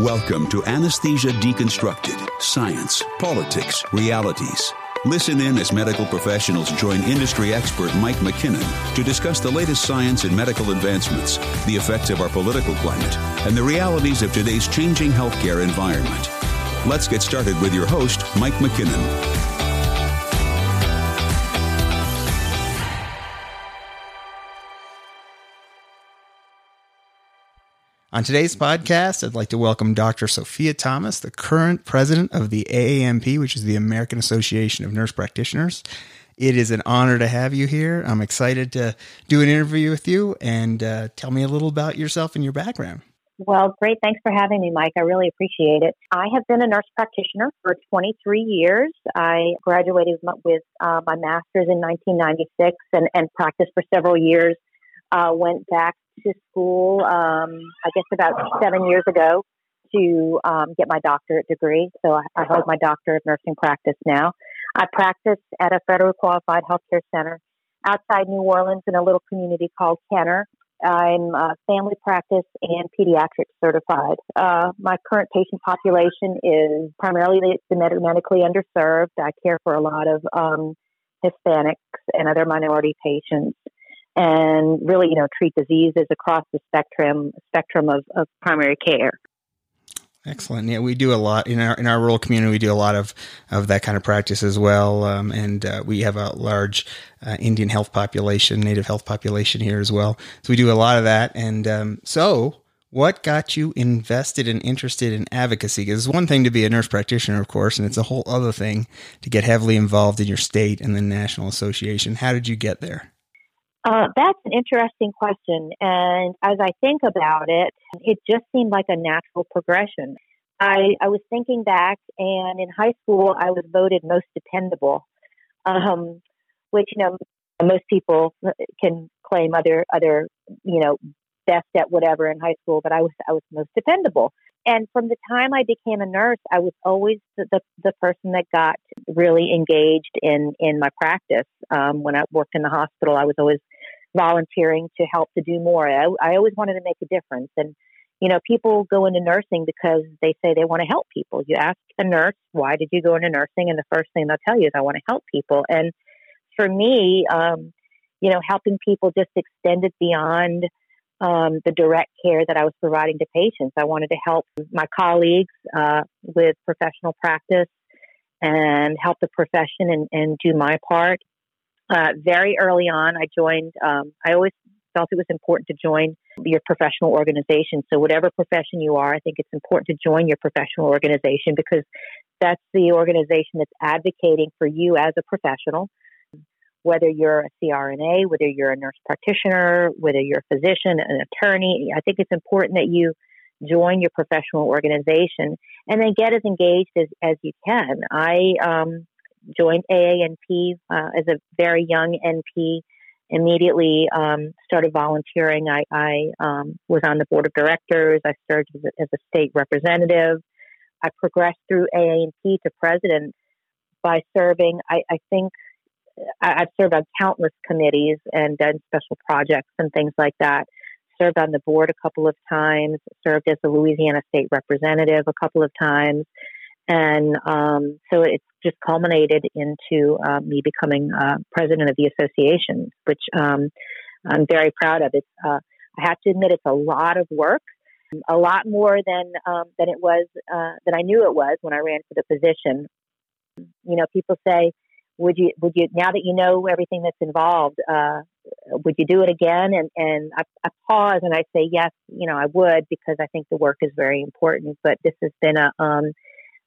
Welcome to Anesthesia Deconstructed Science, Politics, Realities. Listen in as medical professionals join industry expert Mike McKinnon to discuss the latest science and medical advancements, the effects of our political climate, and the realities of today's changing healthcare environment. Let's get started with your host, Mike McKinnon. On today's podcast, I'd like to welcome Dr. Sophia Thomas, the current president of the AANP, which is the American Association of Nurse Practitioners. It is an honor to have you here. I'm excited to do an interview with you and uh, tell me a little about yourself and your background. Well, great. Thanks for having me, Mike. I really appreciate it. I have been a nurse practitioner for 23 years. I graduated with uh, my master's in 1996 and, and practiced for several years. Uh, went back to school, um, I guess about seven years ago, to um, get my doctorate degree. So I, I hold my doctorate of nursing practice now. I practice at a federal qualified healthcare center outside New Orleans in a little community called Kenner. I'm family practice and pediatric certified. Uh, my current patient population is primarily the medically underserved. I care for a lot of um, Hispanics and other minority patients and really, you know, treat diseases across the spectrum spectrum of, of primary care. Excellent. Yeah, we do a lot in our in our rural community. We do a lot of of that kind of practice as well, um, and uh, we have a large uh, Indian health population, Native health population here as well. So we do a lot of that. And um, so, what got you invested and interested in advocacy? Because it's one thing to be a nurse practitioner, of course, and it's a whole other thing to get heavily involved in your state and the national association. How did you get there? Uh, that's an interesting question. And as I think about it, it just seemed like a natural progression. I, I was thinking back, and in high school, I was voted most dependable, um, which, you know, most people can claim other, other, you know, best at whatever in high school, but I was, I was most dependable. And from the time I became a nurse, I was always the, the, the person that got really engaged in, in my practice. Um, when I worked in the hospital, I was always volunteering to help to do more. I, I always wanted to make a difference. And, you know, people go into nursing because they say they want to help people. You ask a nurse, why did you go into nursing? And the first thing they'll tell you is, I want to help people. And for me, um, you know, helping people just extended beyond um, the direct care that I was providing to patients. I wanted to help my colleagues uh, with professional practice and help the profession and, and do my part uh, very early on, I joined, um, I always felt it was important to join your professional organization. So, whatever profession you are, I think it's important to join your professional organization because that's the organization that's advocating for you as a professional. Whether you're a CRNA, whether you're a nurse practitioner, whether you're a physician, an attorney, I think it's important that you join your professional organization and then get as engaged as, as you can. I um, joined AANP uh, as a very young NP. Immediately um, started volunteering. I, I um, was on the board of directors. I served as a, as a state representative. I progressed through AANP to president by serving. I, I think I, have served on countless committees and done special projects and things like that. Served on the board a couple of times. Served as a Louisiana state representative a couple of times and um, so it's just culminated into uh, me becoming uh, president of the association, which um, I'm very proud of. It's, uh, I have to admit, it's a lot of work, a lot more than um, than it was uh, than I knew it was when I ran for the position. You know, people say, "Would you? Would you? Now that you know everything that's involved, uh, would you do it again?" And and I, I pause and I say, "Yes, you know, I would because I think the work is very important." But this has been a um,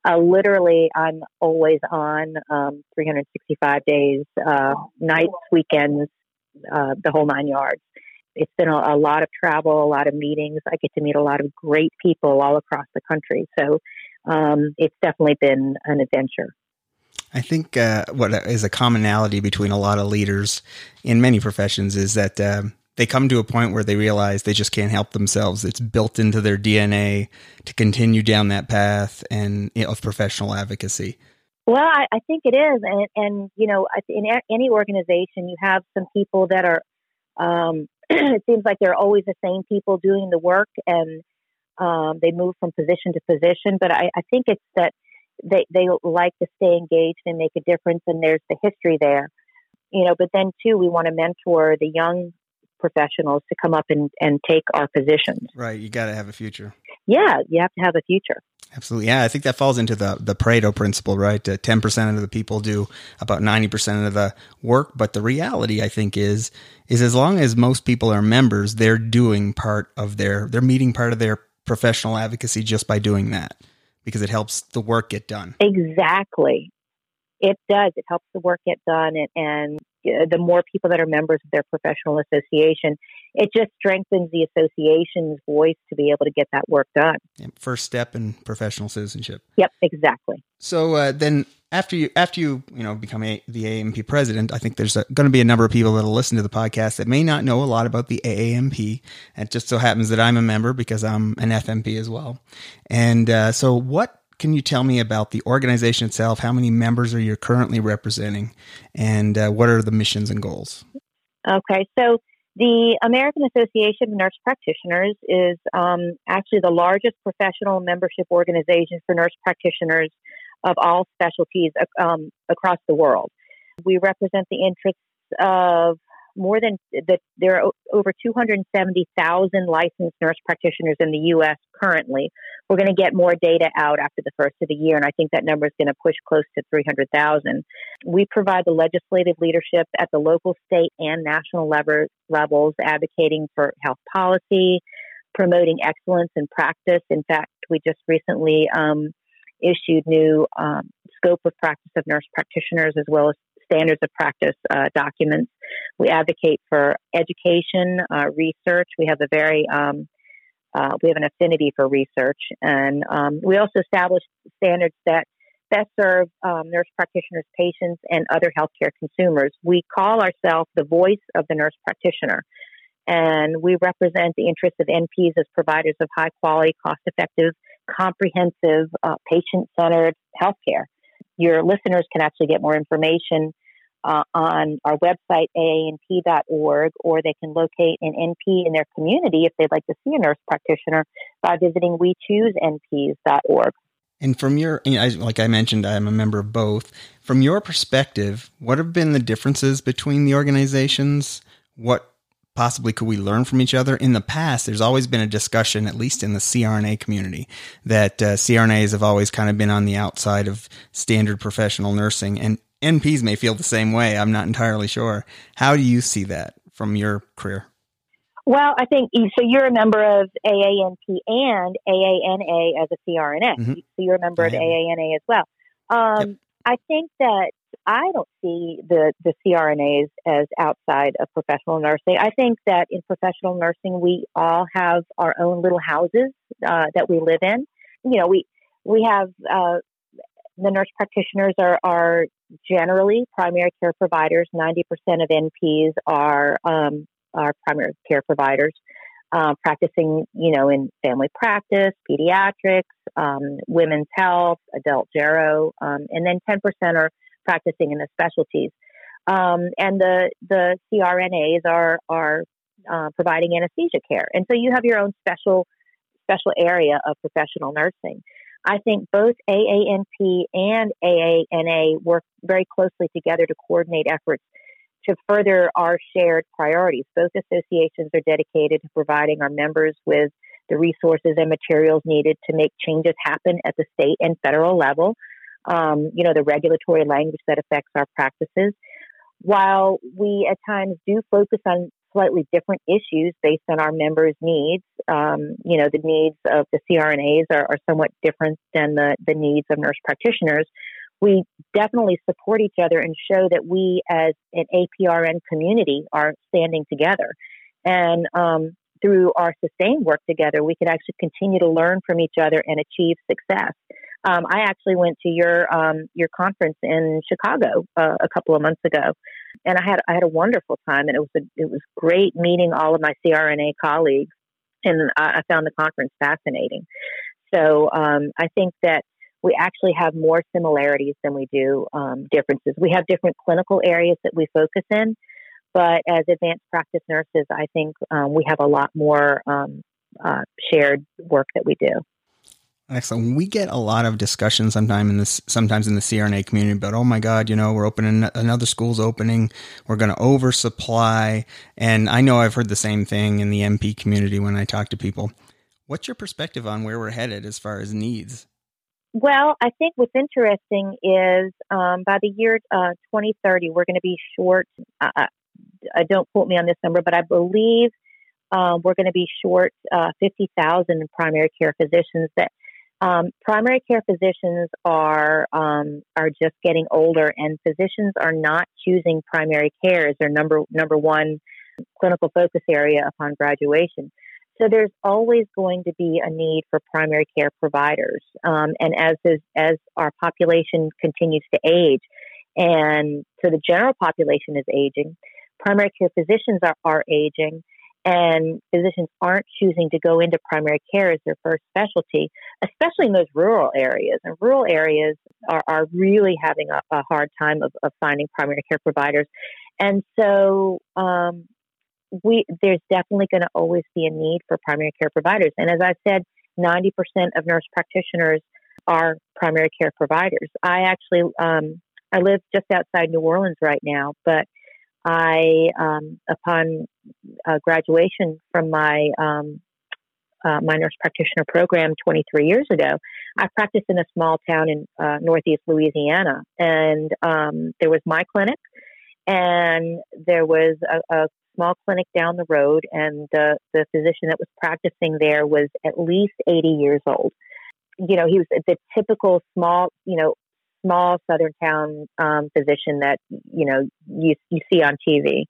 uh, literally, I'm always on um, 365 days, uh, nights, weekends, uh, the whole nine yards. It's been a, a, lot of travel, a lot of meetings. I get to meet a lot of great people all across the country. So um, it's definitely been an adventure. I think uh, what is a commonality between a lot of leaders in many professions is that um, they come to a point where they realize they just can't help themselves. It's built into their DNA to continue down that path and you know, of professional advocacy. Well, I, I think it is, and and you know, in any organization, you have some people that are. Um, it seems like they're always the same people doing the work, and Um, they move from position to position, but I, I think it's that they they like to stay engaged and make a difference, and there's the history there, you know. But then too, we want to mentor the young professionals to come up and, and take our positions. Right, you got to have a future. Yeah, you have to have a future. Absolutely. Yeah, I think that falls into the the Pareto principle, right? Uh, ten percent of the people do about ninety percent of the work, but the reality, I think, is is as long as most people are members, they're doing part of their they're meeting part of their professional advocacy just by doing that because it helps the work get done. Exactly. It does. It helps the work get done, and, and the more people that are members of their professional association, it just strengthens the association's voice to be able to get that work done. First step in professional citizenship. Yep, exactly. So uh, then, after you after you you know become a, the AANP president, I think there's going to be a number of people that'll listen to the podcast that may not know a lot about the AANP. It just so happens that I'm a member because I'm an FNP as well. And uh, so, what can you tell me about the organization itself? How many members are you currently representing, and uh, what are the missions and goals? Okay, so the American Association of Nurse Practitioners is um, actually the largest professional membership organization for nurse practitioners of all specialties um, across the world. We represent the interests of more than that there are over 270,000 licensed nurse practitioners in the U.S. currently. We're going to get more data out after the first of the year, and I think that number is going to push close to 300,000. We provide the legislative leadership at the local, state, and national level, levels, advocating for health policy, promoting excellence in practice. In fact, we just recently um, issued new um, scope of practice of nurse practitioners as well as standards of practice uh, documents. We advocate for education, uh, research. We have a very um, uh, we have an affinity for research, and um, we also establish standards that best serve um, nurse practitioners, patients, and other healthcare consumers. We call ourselves the voice of the nurse practitioner, and we represent the interests of NPs as providers of high quality, cost effective, comprehensive, uh, patient centered healthcare your listeners can actually get more information uh, on our website, aanp.org, or they can locate an NP in their community if they'd like to see a nurse practitioner by visiting wechoosenps.org. And from your, like I mentioned, I'm a member of both. From your perspective, what have been the differences between the organizations? What possibly could we learn from each other? In the past, there's always been a discussion, at least in the CRNA community, that uh, CRNAs have always kind of been on the outside of standard professional nursing, and NPs may feel the same way. I'm not entirely sure. How do you see that from your career? Well, I think so. You're a member of AANP and AANA as a CRNA. Mm-hmm. So you're a member of AANA as well. Um, yep. I think that I don't see the, the CRNAs as outside of professional nursing. I think that in professional nursing, we all have our own little houses uh, that we live in. You know, we we have uh, the nurse practitioners are, are generally primary care providers. Ninety percent of NPs are um, are primary care providers. Uh, practicing, you know, in family practice, pediatrics, um, women's health, adult gero, um, and then 10% are practicing in the specialties. Um, and the the CRNAs are are uh, providing anesthesia care, and so you have your own special special area of professional nursing. I think both AANP and AANA work very closely together to coordinate efforts to further our shared priorities. Both associations are dedicated to providing our members with the resources and materials needed to make changes happen at the state and federal level um, you know, the regulatory language that affects our practices. While we at times do focus on slightly different issues based on our members' needs, um, you know, the needs of the CRNAs are, are somewhat different than the, the needs of nurse practitioners. We definitely support each other and show that we as an APRN community are standing together. And um, through our sustained work together, we can actually continue to learn from each other and achieve success. Um, I actually went to your um, your conference in Chicago uh, a couple of months ago, and I had I had a wonderful time, and it was a, it was great meeting all of my CRNA colleagues, and I, I found the conference fascinating. So um, I think that we actually have more similarities than we do um, differences. We have different clinical areas that we focus in, but as advanced practice nurses, I think um, we have a lot more um, uh, shared work that we do. Excellent. We get a lot of discussion sometime in this, sometimes in the CRNA community about, oh my God, you know, we're opening another school's opening. We're going to oversupply. And I know I've heard the same thing in the NP community when I talk to people. What's your perspective on where we're headed as far as needs? Well, I think what's interesting is um, by the year uh, 2030, we're going to be short. Uh, uh, uh, don't quote me on this number, but I believe uh, we're going to be short uh, 50,000 primary care physicians that um, primary care physicians are um, are just getting older, and physicians are not choosing primary care as their number number one clinical focus area upon graduation. So there's always going to be a need for primary care providers, um, and as as our population continues to age, and so the general population is aging, primary care physicians are, are aging and physicians aren't choosing to go into primary care as their first specialty, especially in those rural areas. And rural areas are, are really having a, a hard time of, of, finding primary care providers. And so um, we there's definitely going to always be a need for primary care providers. And as I said, 90% of nurse practitioners are primary care providers. I actually um, I live just outside New Orleans right now, but I, um, upon uh, graduation from my um, uh, my nurse practitioner program 23 years ago, I practiced in a small town in uh, northeast Louisiana, and um, there was my clinic, and there was a, a, small clinic down the road, and the the physician that was practicing there was at least 80 years old. You know, he was the typical small, you know, small southern town um, physician that you know you you see on TV.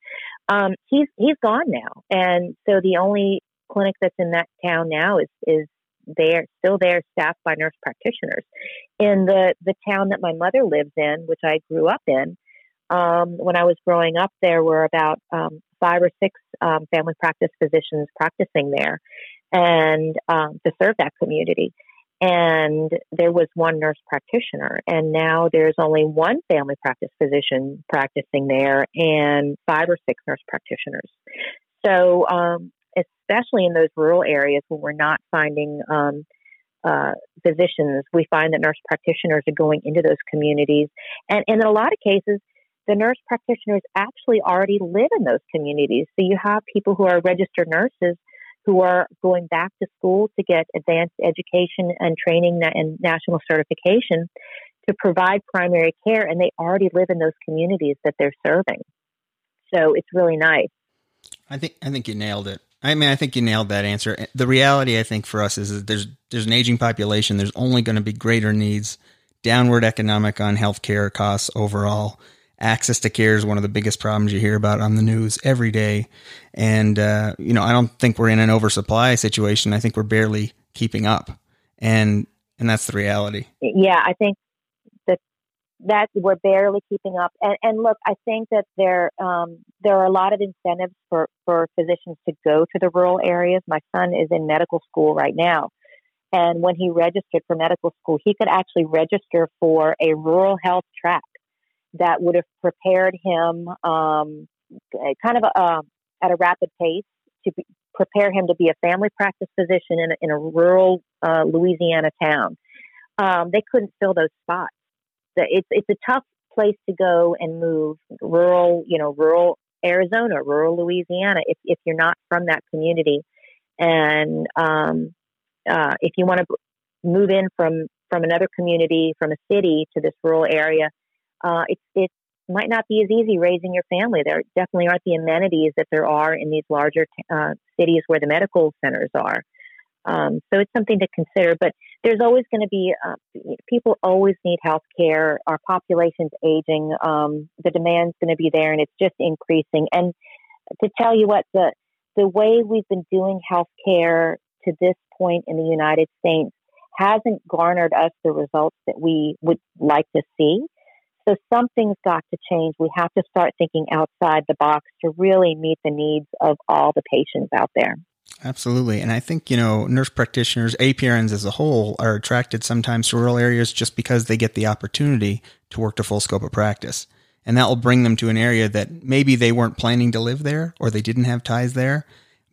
Um, he's he's gone now, and so the only clinic that's in that town now is is there still there, staffed by nurse practitioners. In the the town that my mother lives in, which I grew up in, um, when I was growing up, there were about um, five or six um, family practice physicians practicing there, and um, to serve that community and there was one nurse practitioner and now there's only one family practice physician practicing there and five or six nurse practitioners. So um, especially in those rural areas where we're not finding um, uh, physicians we find that nurse practitioners are going into those communities. And, and in a lot of cases the nurse practitioners actually already live in those communities. So you have people who are registered nurses who are going back to school to get advanced education and training and national certification to provide primary care, and they already live in those communities that they're serving. So it's really nice. I think I think you nailed it. I mean, I think you nailed that answer. Eh, the reality, I think, for us is that there's there's an aging population. There's only going to be greater needs, downward economic on healthcare costs overall, access to care is one of the biggest problems you hear about on the news every day. And, uh, you know, I don't think we're in an oversupply situation. I think we're barely keeping up. And, and that's the reality. Yeah, I think that that we're barely keeping up. And, and look, I think that there um, there are a lot of incentives for for physicians to go to the rural areas. My son is in medical school right now, and when he registered for medical school, he could actually register for a rural health track that would have prepared him um, kind of a, at a rapid pace to be, prepare him to be a family practice physician in a, in a rural uh, Louisiana town. Um, they couldn't fill those spots. It's it's a tough place to go and move rural, you know, rural Arizona, rural Louisiana, if if you're not from that community, and um, uh, if you want to move in from from another community, from a city to this rural area, uh, it, it might not be as easy raising your family. There definitely aren't the amenities that there are in these larger uh, cities where the medical centers are. Um, so it's something to consider. But there's always going to be uh, people always need health care. Our population's aging. Um, the demand's going to be there, and it's just increasing. And to tell you what, the the way we've been doing health care to this point in the United States hasn't garnered us the results that we would like to see. So something's got to change. We have to start thinking outside the box to really meet the needs of all the patients out there. Absolutely. And I think, you know, nurse practitioners, APRNs as a whole, are attracted sometimes to rural areas just because they get the opportunity to work to full scope of practice. And that will bring them to an area that maybe they weren't planning to live there or they didn't have ties there.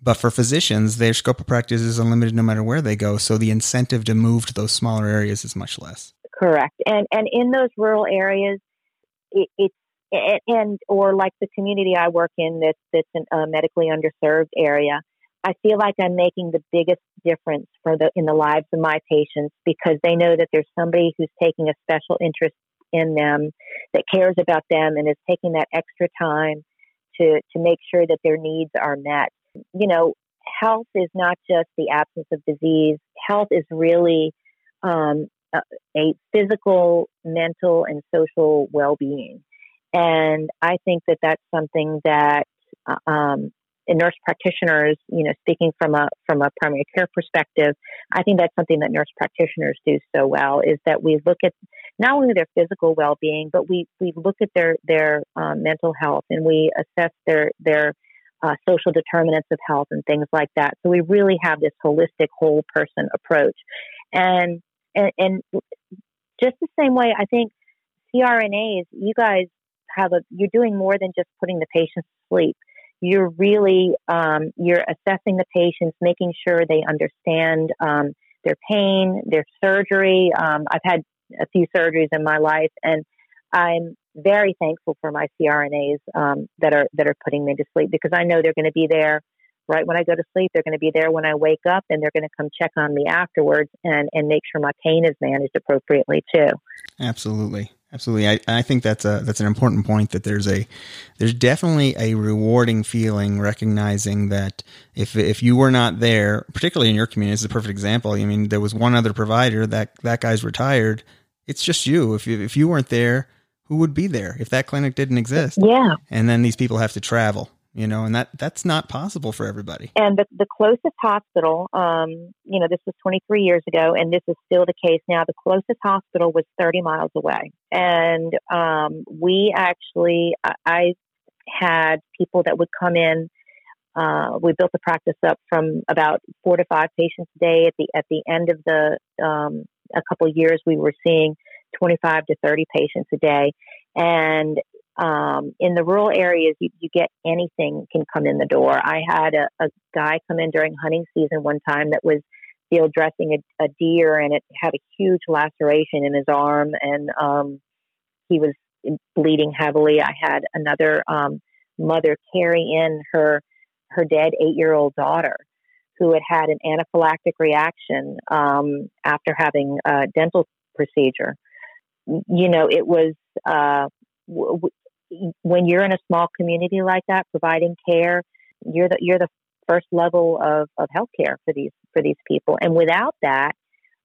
But for physicians, their scope of practice is unlimited no matter where they go. So the incentive to move to those smaller areas is much less. Correct. And and in those rural areas, it, it's and or like the community I work in that's that's a medically underserved area. I feel like I'm making the biggest difference for the in the lives of my patients because they know that there's somebody who's taking a special interest in them, that cares about them, and is taking that extra time to to make sure that their needs are met. You know, health is not just the absence of disease. Health is really um, a, a physical, mental, and social well being. And I think that that's something that uh, um, nurse practitioners, you know, speaking from a from a primary care perspective, I think that's something that nurse practitioners do so well is that we look at not only their physical well being, but we we look at their their um, mental health and we assess their their uh, social determinants of health and things like that. So we really have this holistic whole person approach, and and, and just the same way, I think CRNAs, you guys have a you're doing more than just putting the patient to sleep. You're really um, you're assessing the patients, making sure they understand um, their pain, their surgery. Um, I've had a few surgeries in my life, and I'm very thankful for my CRNAs um, that are that are putting me to sleep because I know they're going to be there right when I go to sleep. They're going to be there when I wake up, and they're going to come check on me afterwards and and make sure my pain is managed appropriately too. Absolutely. Absolutely, I, I think that's a that's an important point. That there's a there's definitely a rewarding feeling recognizing that if if you were not there, particularly in your community, is a perfect example. I mean, there was one other provider that that guy's retired. It's just you. If you, if you weren't there, who would be there if that clinic didn't exist? Yeah. And then these people have to travel you know, and that that's not possible for everybody. And the, the closest hospital, um, you know, this was 23 years ago, and this is still the case now. The closest hospital was 30 miles away, and um, we actually, I, had people that would come in. Uh, we built the practice up from about four to five patients a day. At the at the end of the um, a couple years, we were seeing 25 to 30 patients a day, and um, in the rural areas, you, you, get anything can come in the door. I had a, a, guy come in during hunting season one time that was field dressing a, a, deer, and it had a huge laceration in his arm, and um, he was bleeding heavily. I had another um, mother carry in her her dead eight year old daughter who had had an anaphylactic reaction um, after having a dental procedure. You know, it was uh, when you're in a small community like that, providing care, you're the you're the first level of, of healthcare for these for these people. And without that,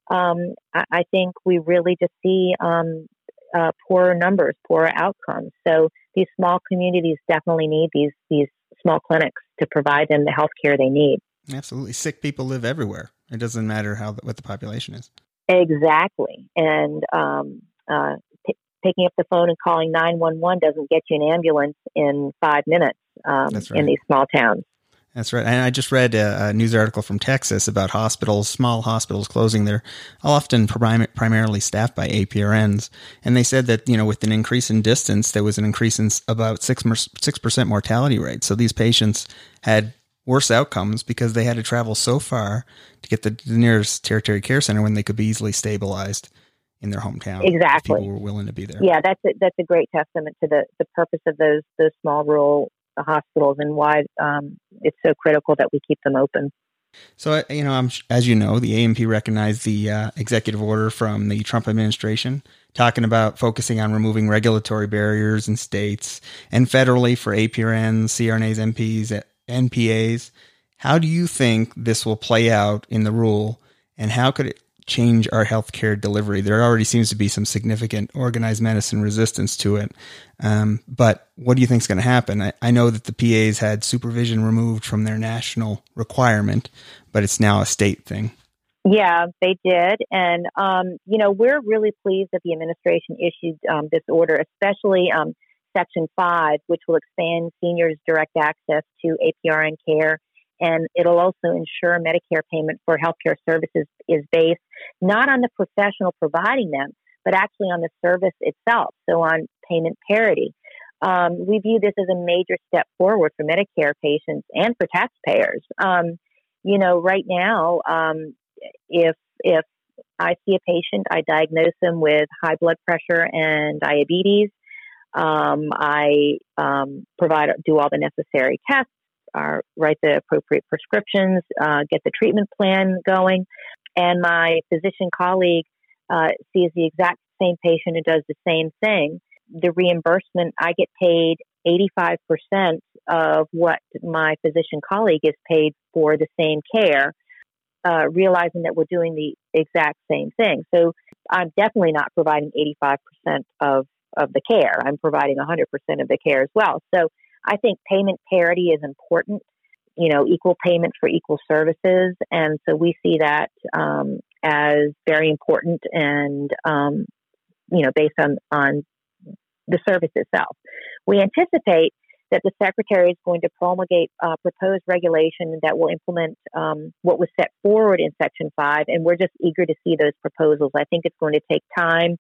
um, I, I, think we really just see um, uh, poorer numbers, poorer outcomes. So these small communities definitely need these these small clinics to provide them the health care they need. Absolutely, sick people live everywhere. It doesn't matter how what the population is. Exactly, and um, uh, picking up the phone and calling 911 doesn't get you an ambulance in five minutes um, right. in these small towns. That's right. And I just read a, a, news article from Texas about hospitals, small hospitals closing. They're often prim- primarily staffed by APRNs. And they said that, you know, with an increase in distance, there was an increase in about 6, 6% mortality rate. So these patients had worse outcomes because they had to travel so far to get the, the nearest tertiary care center when they could be easily stabilized in their hometown. Exactly. People were willing to be there. Yeah, that's a, that's a great testament to the, the purpose of those those small rural hospitals and why um, it's so critical that we keep them open. So, uh, you know, I'm, as you know, the AMP recognized the uh, executive order from the Trump administration talking about focusing on removing regulatory barriers in states and federally for APRNs, CRNAs, NPs, NPAs. How do you think this will play out in the rule, and how could it change our healthcare delivery. There already seems to be some significant organized medicine resistance to it. Um, but what do you think is going to happen? I, I, know that the PAs had supervision removed from their national requirement, but it's now a state thing. Yeah, they did. And, um, you know, we're really pleased that the administration issued um, this order, especially um, Section 5, which will expand seniors' direct access to APRN care and it'll also ensure Medicare payment for healthcare services is based not on the professional providing them, but actually on the service itself, so on payment parity. um, we view this as a major step forward for Medicare patients and for taxpayers. Um, you know, right now, um, if if I see a patient, I diagnose them with high blood pressure and diabetes. Um, I um, provide do all the necessary tests, uh, write the appropriate prescriptions, uh, get the treatment plan going, and my physician colleague uh, sees the exact same patient and does the same thing the reimbursement, I get paid 85% of what my physician colleague is paid for the same care, uh, realizing that we're doing the exact same thing. So I'm definitely not providing 85% of, of the care. I'm providing 100% of the care as well. So I think payment parity is important, you know, equal payment for equal services. And so we see that um, as very important and, um, you know, based on, on the service itself. We anticipate that the Secretary is going to promulgate uh, proposed regulation that will implement um, what was set forward in Section 5, and we're just eager to see those proposals. I think it's going to take time.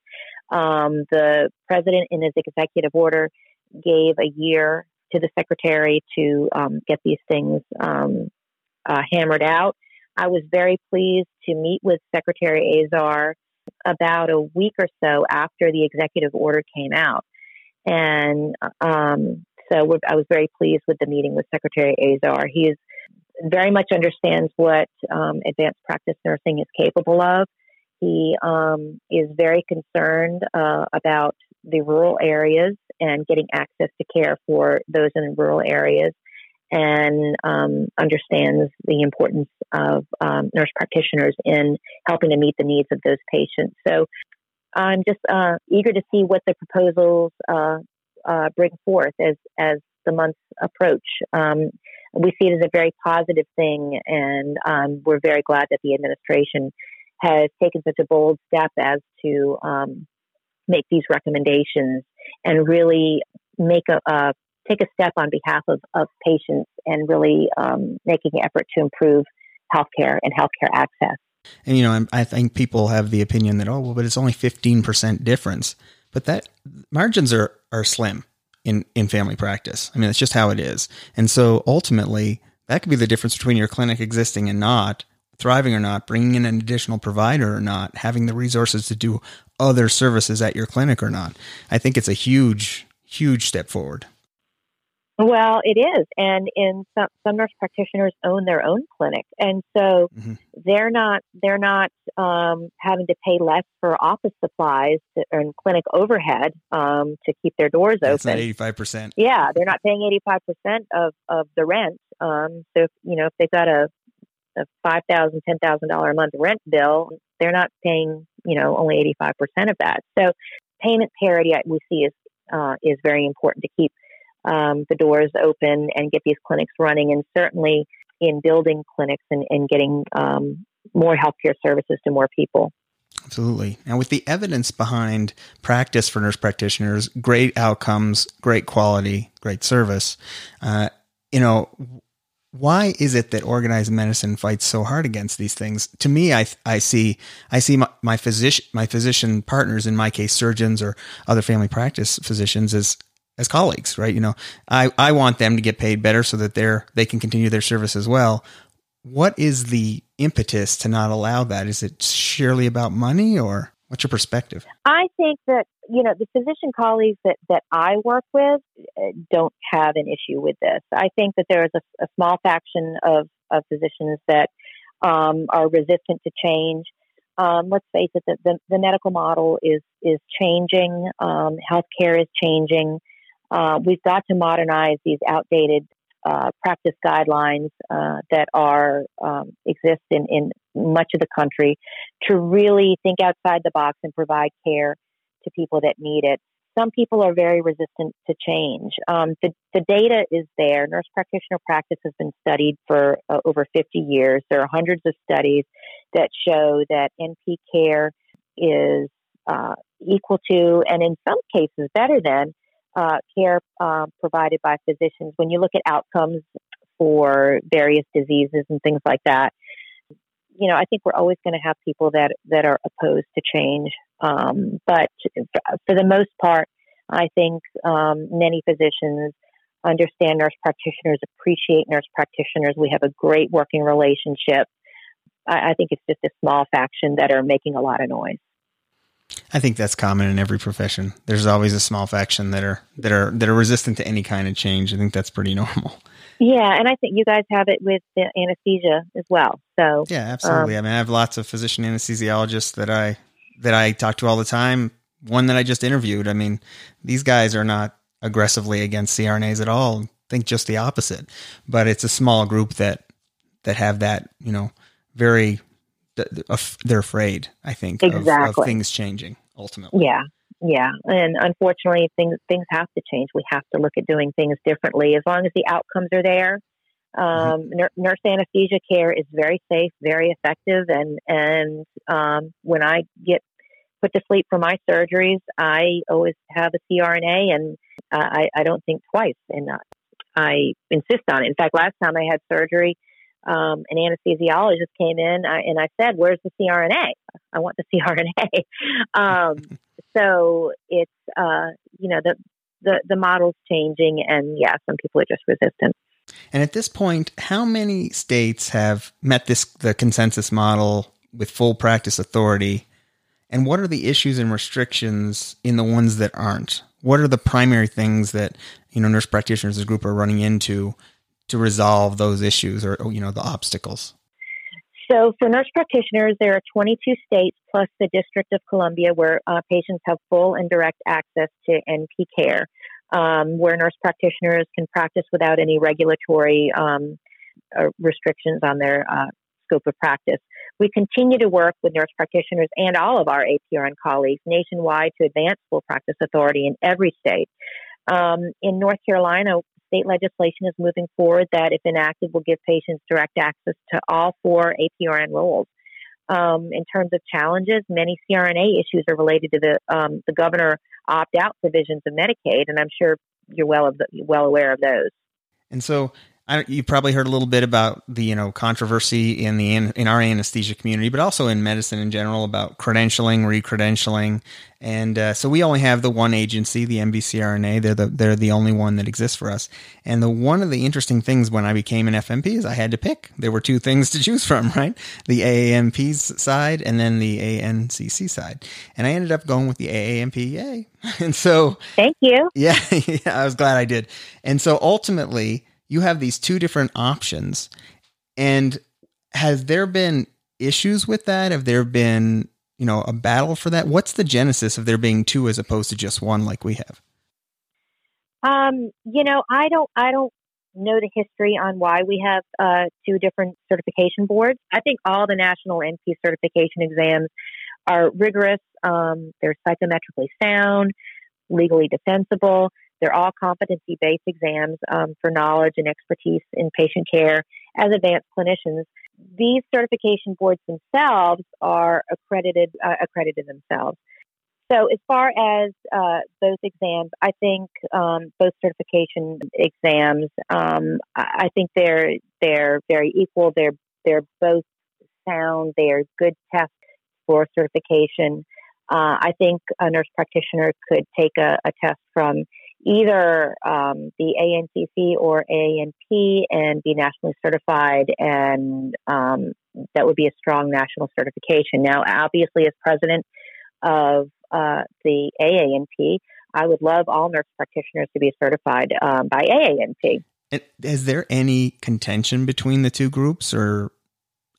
Um, the President, in his executive order, gave a year to the Secretary to um, get these things um, uh, hammered out. I was very pleased to meet with Secretary Azar about a week or so after the executive order came out. And um, so I was very pleased with the meeting with Secretary Azar. He is very much understands what um, advanced practice nursing is capable of. He um, is very concerned uh, about the rural areas and getting access to care for those in rural areas and um, understands the importance of um, nurse practitioners in helping to meet the needs of those patients. So I'm just uh, eager to see what the proposals uh, uh, bring forth as as the months approach. Um, we see it as a very positive thing, and um, we're very glad that the administration has taken such a bold step as to um, make these recommendations and really make a, a, take a step on behalf of, of patients and really um, making an effort to improve healthcare and healthcare access. And you know, I think people have the opinion that oh, well, but it's only fifteen percent difference. But that margins are are slim in in family practice. I mean, it's just how it is. And so ultimately, that could be the difference between your clinic existing and not thriving or not, bringing in an additional provider or not, having the resources to do other services at your clinic or not. I think it's a huge, huge step forward. Well, it is, and in some, some nurse practitioners own their own clinic, and so mm-hmm. they're not they're not um, having to pay less for office supplies to, and clinic overhead um, to keep their doors That's open. Eighty five percent. Yeah, they're not paying eighty five percent of of the rent. Um, so if, you know if they've got a a five thousand, ten thousand dollar a month rent bill, they're not paying you know only eighty five percent of that. So payment parity we see is uh, is very important to keep um, the doors open and get these clinics running, and certainly in building clinics and, and getting um, more healthcare services to more people. Absolutely. And with the evidence behind practice for nurse practitioners, great outcomes, great quality, great service, uh, you know, why is it that organized medicine fights so hard against these things? To me, I I see I see my, my physician my physician partners, in my case, surgeons or other family practice physicians, as as colleagues, right? You know, I, I want them to get paid better so that they're, they can continue their service as well. What is the impetus to not allow that? Is it surely about money or what's your perspective? I think that, you know, the physician colleagues that, that I work with uh, don't have an issue with this. I think that there is a, a small faction of, of physicians that um, are resistant to change. Um, let's face it, the, the, the, medical model is is changing. Um, healthcare is changing. Uh, we've got to modernize these outdated uh, practice guidelines uh, that are um, exist in, in much of the country to really think outside the box and provide care to people that need it. Some people are very resistant to change. Um, the, the data is there. Nurse practitioner practice has been studied for uh, over 50 years. There are hundreds of studies that show that NP care is uh, equal to, and in some cases better than, uh, care uh, provided by physicians, when you look at outcomes for various diseases and things like that, you know, I think we're always going to have people that that are opposed to change. Um, but for the most part, I think um, many physicians understand nurse practitioners, appreciate nurse practitioners. We have a great working relationship. I, I think it's just a small faction that are making a lot of noise. I think that's common in every profession. There's always a small faction that are that are that are resistant to any kind of change. I think that's pretty normal. Yeah, and I think you guys have it with the anesthesia as well. So yeah, absolutely. Um, I mean, I have lots of physician anesthesiologists that I that I talk to all the time. One that I just interviewed. I mean, these guys are not aggressively against CRNAs at all. I think just the opposite. But it's a small group that that have that you know very they're afraid. I think exactly. of, of things changing ultimately. Yeah, yeah, and unfortunately, things things have to change. We have to look at doing things differently. As long as the outcomes are there, um, mm-hmm. nurse anesthesia care is very safe, very effective, and and um, when I get put to sleep for my surgeries, I always have a CRNA, and uh, I I don't think twice, and I insist on it. In fact, last time I had surgery, um, an anesthesiologist came in I, and I said, "Where's the CRNA? I want the CRNA." um, so it's uh, you know the the the model's changing, and yeah, some people are just resistant. And at this point, how many states have met this the consensus model with full practice authority? And what are the issues and restrictions in the ones that aren't? What are the primary things that you know nurse practitioners as a group are running into to resolve those issues or you know the obstacles? So, for nurse practitioners, there are 22 states plus the District of Columbia where uh, patients have full and direct access to NP care, um, where nurse practitioners can practice without any regulatory um, uh, restrictions on their uh, scope of practice. We continue to work with nurse practitioners and all of our APRN colleagues nationwide to advance full practice authority in every state. Um, in North Carolina, state legislation is moving forward that, if enacted, will give patients direct access to all four APRN roles. Um, in terms of challenges, many CRNA issues are related to the um, the governor opt out provisions of Medicaid, and I'm sure you're well of the, well aware of those. And so, I, you probably heard a little bit about the you know controversy in the in our anesthesia community, but also in medicine in general about credentialing, recredentialing, and uh, so we only have the one agency, the NBCRNA. They're the they're the only one that exists for us. And the one of the interesting things when I became an FNP is I had to pick. There were two things to choose from, right? The AANP's side and then the ANCC side. And I ended up going with the AANP. Yay! And so, thank you. Yeah, yeah, I was glad I did. And so ultimately you have these two different options. And has there been issues with that? Have there been, you know, a battle for that? What's the genesis of there being two as opposed to just one like we have? Um, you know, I don't I don't know the history on why we have uh, two different certification boards. I think all the national NP certification exams are rigorous. Um, they're psychometrically sound, legally defensible. They're all competency based exams um, for knowledge and expertise in patient care as advanced clinicians. These certification boards themselves are accredited uh, accredited themselves. So, as far as uh, those exams, I think um, both certification exams, um, I think they're they're very equal. They're they're both sound. They are good tests for certification. Uh, I think a nurse practitioner could take a, a test from either um, the ANCC or ANP and be nationally certified, and um, that would be a strong national certification. Now, obviously, as president of uh, the AANP, I would love all nurse practitioners to be certified um, by AANP. Is there any contention between the two groups, or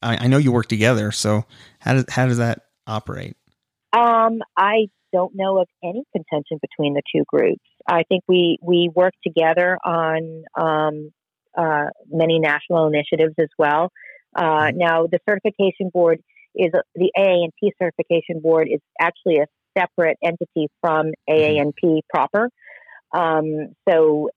I, I know you work together, so how does how does that operate? Um, I don't know of any contention between the two groups. I think we we work together on um, uh, many national initiatives as well. Uh, mm-hmm. now, the certification board is the AANP certification board is actually a separate entity from AANP mm-hmm. proper. Um, so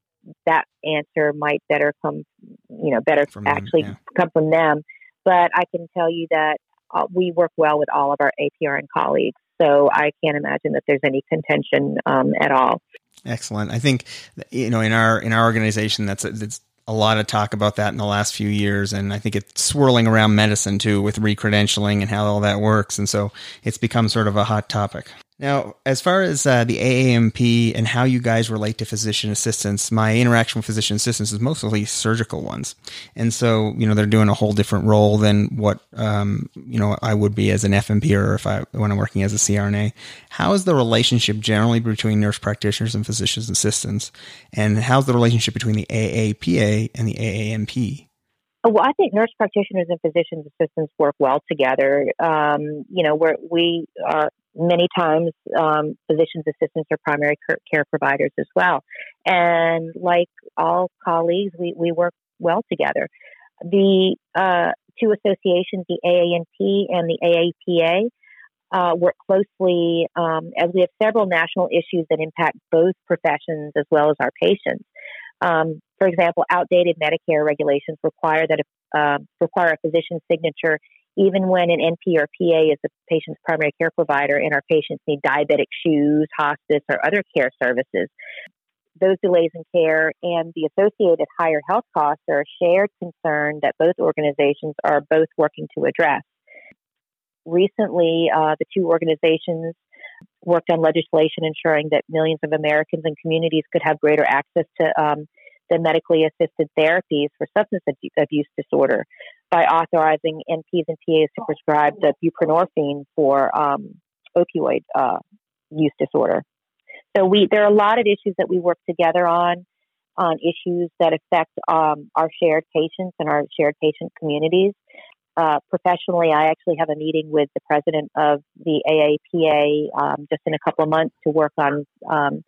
that answer might better come, you know, better from actually them, yeah. come from them. But I can tell you that uh, we work well with all of our APRN colleagues. So I can't imagine that there's any contention um, at all. Excellent. I think you know in our in our organization that's that's a lot of talk about that in the last few years, and I think it's swirling around medicine too with recredentialing and how all that works, and so it's become sort of a hot topic. Now, as far as uh, the AANP and how you guys relate to physician assistants, my interaction with physician assistants is mostly surgical ones, and so you know they're doing a whole different role than what um, you know I would be as an FNP or if I when I'm working as a CRNA. How is the relationship generally between nurse practitioners and physician assistants, and how's the relationship between the AAPA and the AANP? Well, I think nurse practitioners and physician assistants work well together. Um, you know, where we are many times um, physicians assistants are primary care providers as well, and like all colleagues, we we work well together. The uh, two associations, the AANP and the AAPA, uh, work closely um, as we have several national issues that impact both professions as well as our patients. Um, for example, outdated Medicare regulations require that a, uh, require a physician's signature even when an NP or PA is the patient's primary care provider and our patients need diabetic shoes, hospice, or other care services. Those delays in care and the associated higher health costs are a shared concern that both organizations are both working to address. Recently, uh, the two organizations worked on legislation ensuring that millions of Americans and communities could have greater access to um, the medically assisted therapies for substance abuse disorder by authorizing NPs and PAs to prescribe the buprenorphine for um, opioid uh, use disorder. So we there are a lot of issues that we work together on on issues that affect um, our shared patients and our shared patient communities. Uh, professionally, I actually have a meeting with the president of the AAPA um, just in a couple of months to work on um,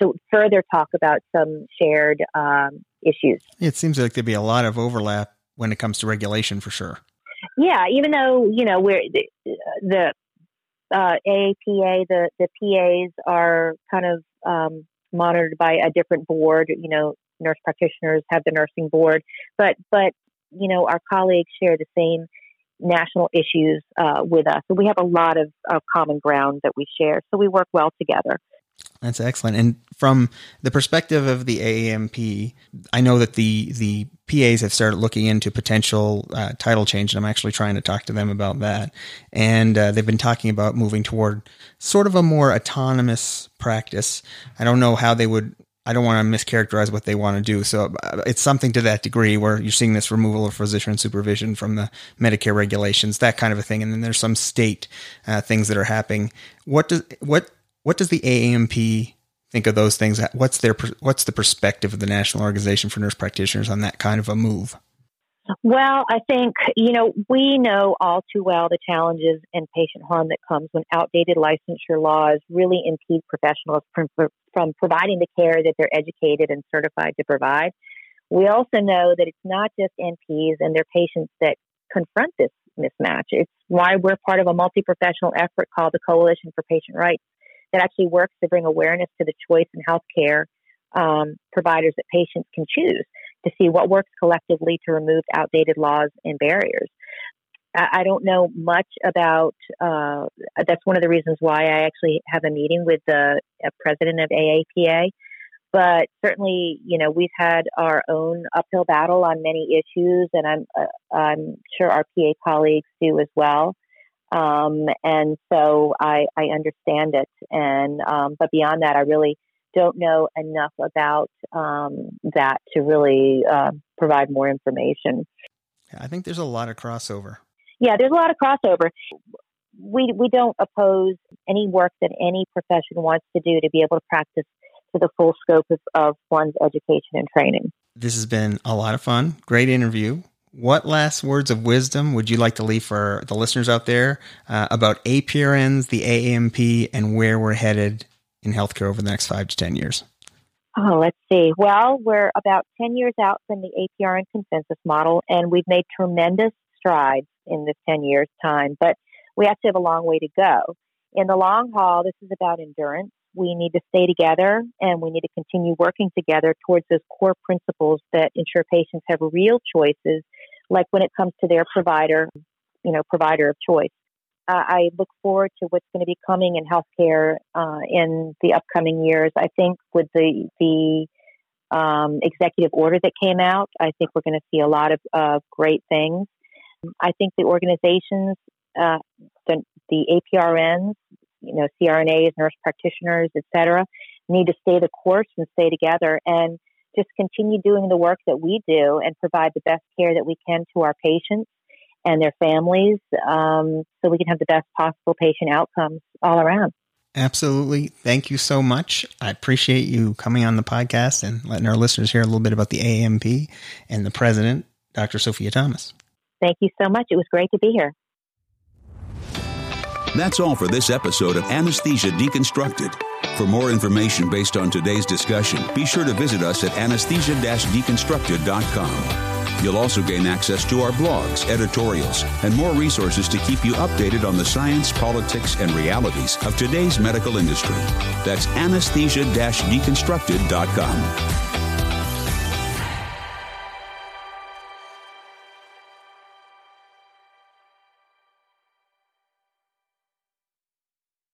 to further talk about some shared um, issues. It seems like there'd be a lot of overlap when it comes to regulation, for sure. Yeah, even though you know we're the, the uh, AAPA, the the PAs are kind of um, monitored by a different board. You know, nurse practitioners have the nursing board, but but you know our colleagues share the same national issues uh, with us. So we have a lot of, of common ground that we share. So we work well together. That's excellent. And from the perspective of the AANP, I know that the the PAs have started looking into potential uh, title change, and I'm actually trying to talk to them about that. And uh, they've been talking about moving toward sort of a more autonomous practice. I don't know how they would. I don't want to mischaracterize what they want to do. So uh, it's something to that degree where you're seeing this removal of physician supervision from the Medicare regulations, that kind of a thing. And then there's some state uh, things that are happening. What does what what does the AANP think of those things? What's their what's the perspective of the National Organization for Nurse Practitioners on that kind of a move? Well, I think, you know, we know all too well the challenges and patient harm that comes when outdated licensure laws really impede professionals from, from providing the care that they're educated and certified to provide. We also know that it's not just NPs and their patients that confront this mismatch. It's why we're part of a multi professional effort called the Coalition for Patient Rights that actually works to bring awareness to the choice in healthcare um, providers that patients can choose to see what works collectively to remove outdated laws and barriers. I don't know much about. Uh, that's one of the reasons why I actually have a meeting with the uh, president of AAPA. But certainly, you know, we've had our own uphill battle on many issues, and I'm uh, I'm sure our PA colleagues do as well. Um, and so I, I understand it. And, um, but beyond that, I really don't know enough about um, that to really uh, provide more information. I think there's a lot of crossover. Yeah, there's a lot of crossover. We, we don't oppose any work that any profession wants to do to be able to practice to the full scope of, of one's education and training. This has been a lot of fun. Great interview. What last words of wisdom would you like to leave for the listeners out there uh, about APRNs, the AANP, and where we're headed in healthcare over the next five to 10 years? Oh, let's see. Well, we're about 10 years out from the APRN consensus model, and we've made tremendous strides in this 10 years' time, but we actually have a long way to go. In the long haul, this is about endurance. We need to stay together and we need to continue working together towards those core principles that ensure patients have real choices like when it comes to their provider, you know, provider of choice. Uh, I look forward to what's going to be coming in healthcare uh, in the upcoming years. I think with the the um, executive order that came out, I think we're going to see a lot of uh, great things. I think the organizations, uh, the, the APRNs, you know, CRNAs, nurse practitioners, et cetera, need to stay the course and stay together and just continue doing the work that we do and provide the best care that we can to our patients and their families um, so we can have the best possible patient outcomes all around. Absolutely. Thank you so much. I appreciate you coming on the podcast and letting our listeners hear a little bit about the AANP and the president, Dr. Sophia Thomas. Thank you so much. It was great to be here. That's all for this episode of Anesthesia Deconstructed. For more information based on today's discussion, be sure to visit us at anesthesia-deconstructed.com. You'll also gain access to our blogs, editorials, and more resources to keep you updated on the science, politics, and realities of today's medical industry. That's anesthesia-deconstructed.com.